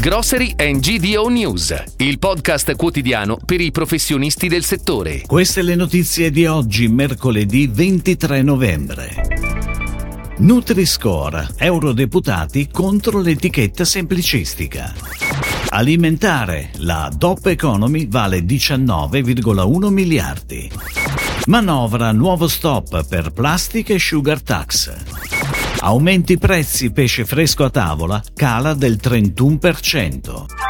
Grocery and GDO News, il podcast quotidiano per i professionisti del settore. Queste le notizie di oggi, mercoledì 23 novembre. Nutri-Score, eurodeputati contro l'etichetta semplicistica. Alimentare, la DOP Economy vale 19,1 miliardi. Manovra nuovo stop per plastica e sugar tax. Aumenti prezzi pesce fresco a tavola, cala del 31%.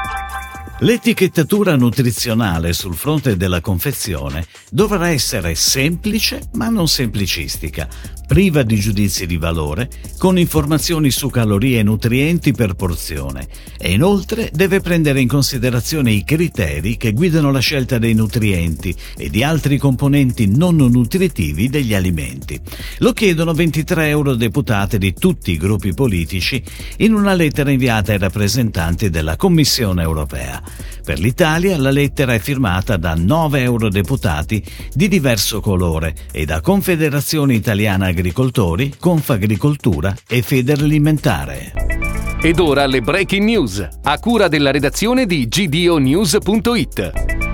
L'etichettatura nutrizionale sul fronte della confezione dovrà essere semplice ma non semplicistica, priva di giudizi di valore, con informazioni su calorie e nutrienti per porzione e inoltre deve prendere in considerazione i criteri che guidano la scelta dei nutrienti e di altri componenti non nutritivi degli alimenti. Lo chiedono 23 eurodeputate di tutti i gruppi politici in una lettera inviata ai rappresentanti della Commissione europea. Per l'Italia la lettera è firmata da 9 eurodeputati di diverso colore e da Confederazione Italiana Agricoltori, Confagricoltura e Federalimentare. Ed ora le breaking news, a cura della redazione di gdonews.it.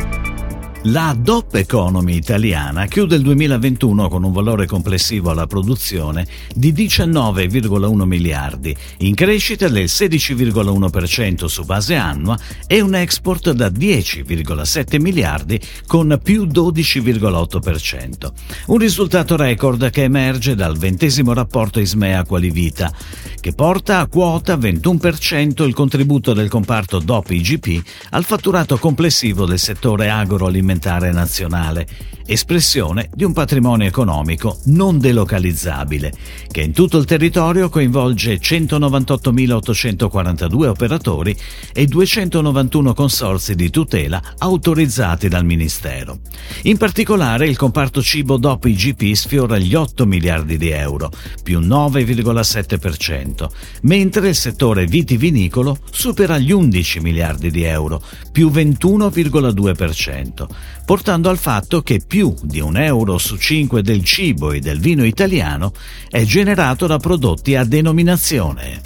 La DOP Economy italiana chiude il 2021 con un valore complessivo alla produzione di 19,1 miliardi, in crescita del 16,1% su base annua e un export da 10,7 miliardi con più 12,8%. Un risultato record che emerge dal ventesimo rapporto Ismea Qualivita, che porta a quota 21% il contributo del comparto DOP IGP al fatturato complessivo del settore agroalimentare alimentare nazionale, espressione di un patrimonio economico non delocalizzabile, che in tutto il territorio coinvolge 198.842 operatori e 291 consorzi di tutela autorizzati dal Ministero. In particolare il comparto cibo dopo IGP sfiora gli 8 miliardi di euro, più 9,7%, mentre il settore vitivinicolo supera gli 11 miliardi di euro, più 21,2% portando al fatto che più di un euro su cinque del cibo e del vino italiano è generato da prodotti a denominazione.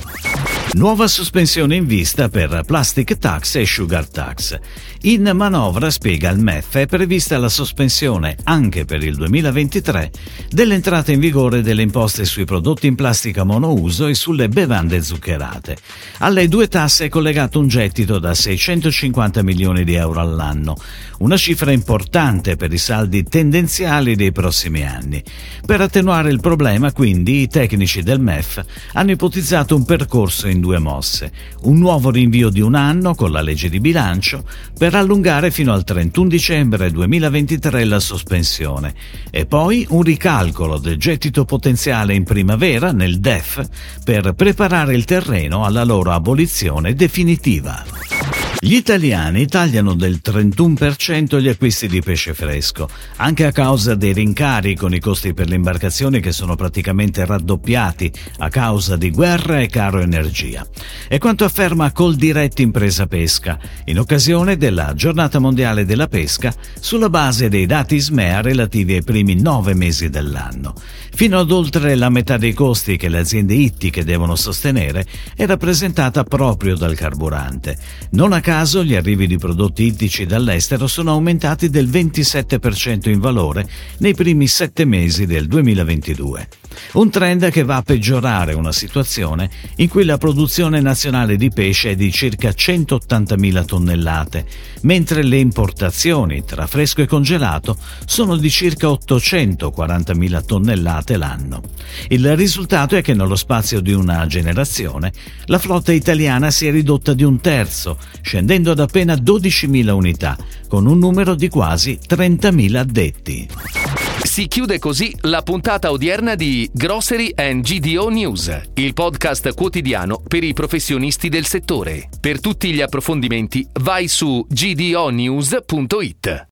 Nuova sospensione in vista per plastic tax e sugar tax. In manovra, spiega il MEF, è prevista la sospensione anche per il 2023 dell'entrata in vigore delle imposte sui prodotti in plastica monouso e sulle bevande zuccherate. Alle due tasse è collegato un gettito da 650 milioni di euro all'anno, una cifra importante per i saldi tendenziali dei prossimi anni. Per attenuare il problema, quindi, i tecnici del MEF hanno ipotizzato un percorso in due mosse, un nuovo rinvio di un anno con la legge di bilancio per allungare fino al 31 dicembre 2023 la sospensione e poi un ricalcolo del gettito potenziale in primavera nel DEF per preparare il terreno alla loro abolizione definitiva. Gli italiani tagliano del 31% gli acquisti di pesce fresco, anche a causa dei rincari con i costi per le imbarcazioni che sono praticamente raddoppiati a causa di guerra e caro energia. È quanto afferma Coldiretti Impresa Pesca, in occasione della Giornata Mondiale della Pesca, sulla base dei dati SMEA relativi ai primi nove mesi dell'anno. Fino ad oltre la metà dei costi che le aziende ittiche devono sostenere è rappresentata proprio dal carburante. Non a caso gli arrivi di prodotti ittici dall'estero sono aumentati del 27% in valore nei primi sette mesi del 2022. Un trend che va a peggiorare una situazione in cui la produzione nazionale di pesce è di circa 180.000 tonnellate, mentre le importazioni tra fresco e congelato sono di circa 840.000 tonnellate l'anno. Il risultato è che nello spazio di una generazione la flotta italiana si è ridotta di un terzo, scendendo ad appena 12.000 unità, con un numero di quasi 30.000 addetti. Si chiude così la puntata odierna di Grocery and GDO News, il podcast quotidiano per i professionisti del settore. Per tutti gli approfondimenti vai su gdonews.it.